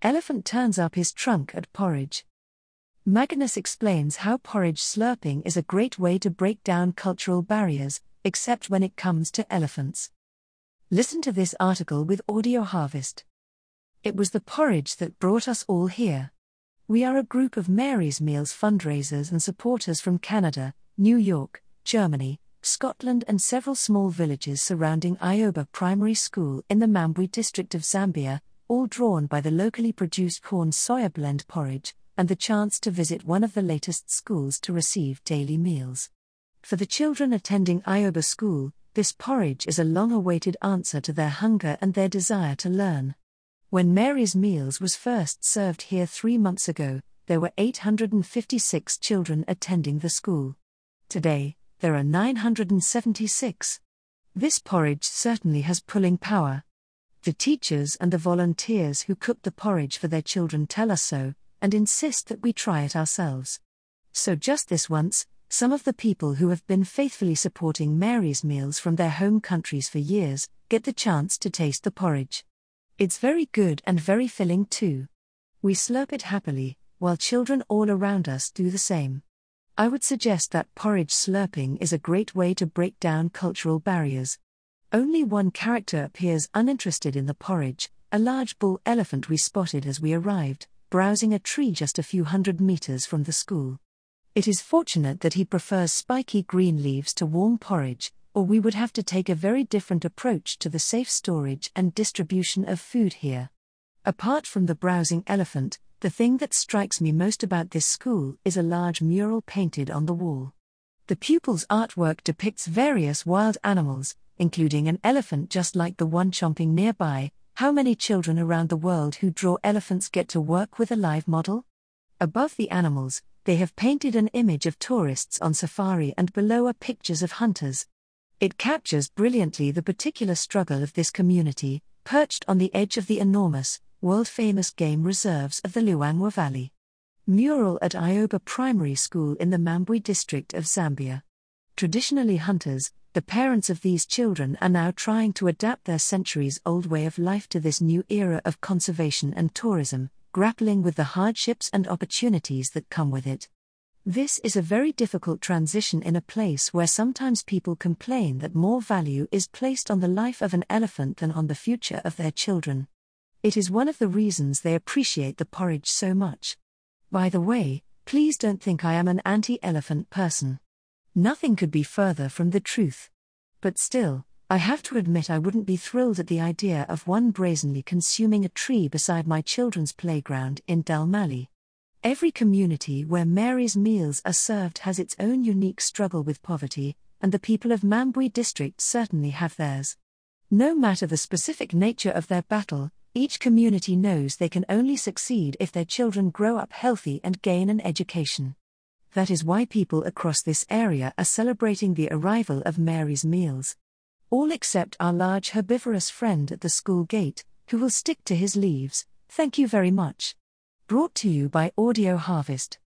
Elephant turns up his trunk at porridge. Magnus explains how porridge slurping is a great way to break down cultural barriers, except when it comes to elephants. Listen to this article with Audio Harvest. It was the porridge that brought us all here. We are a group of Mary's Meals fundraisers and supporters from Canada, New York, Germany, Scotland, and several small villages surrounding Ioba Primary School in the Mambwe district of Zambia, all drawn by the locally produced corn soya blend porridge, and the chance to visit one of the latest schools to receive daily meals. For the children attending Ioba School, this porridge is a long awaited answer to their hunger and their desire to learn. When Mary's Meals was first served here three months ago, there were 856 children attending the school. Today, there are 976. This porridge certainly has pulling power. The teachers and the volunteers who cook the porridge for their children tell us so, and insist that we try it ourselves. So, just this once, some of the people who have been faithfully supporting Mary's meals from their home countries for years get the chance to taste the porridge. It's very good and very filling too. We slurp it happily, while children all around us do the same. I would suggest that porridge slurping is a great way to break down cultural barriers. Only one character appears uninterested in the porridge, a large bull elephant we spotted as we arrived, browsing a tree just a few hundred meters from the school. It is fortunate that he prefers spiky green leaves to warm porridge, or we would have to take a very different approach to the safe storage and distribution of food here. Apart from the browsing elephant, the thing that strikes me most about this school is a large mural painted on the wall. The pupils' artwork depicts various wild animals, including an elephant just like the one chomping nearby. How many children around the world who draw elephants get to work with a live model? Above the animals, they have painted an image of tourists on safari, and below are pictures of hunters. It captures brilliantly the particular struggle of this community, perched on the edge of the enormous, world famous game reserves of the Luangwa Valley. Mural at Ioba Primary School in the Mambwe district of Zambia. Traditionally hunters, the parents of these children are now trying to adapt their centuries old way of life to this new era of conservation and tourism, grappling with the hardships and opportunities that come with it. This is a very difficult transition in a place where sometimes people complain that more value is placed on the life of an elephant than on the future of their children. It is one of the reasons they appreciate the porridge so much. By the way, please don't think I am an anti elephant person. Nothing could be further from the truth. But still, I have to admit I wouldn't be thrilled at the idea of one brazenly consuming a tree beside my children's playground in Dalmally. Every community where Mary's meals are served has its own unique struggle with poverty, and the people of Mambwe district certainly have theirs. No matter the specific nature of their battle, each community knows they can only succeed if their children grow up healthy and gain an education that is why people across this area are celebrating the arrival of Mary's meals. All except our large herbivorous friend at the school gate, who will stick to his leaves. Thank you very much. Brought to you by Audio Harvest.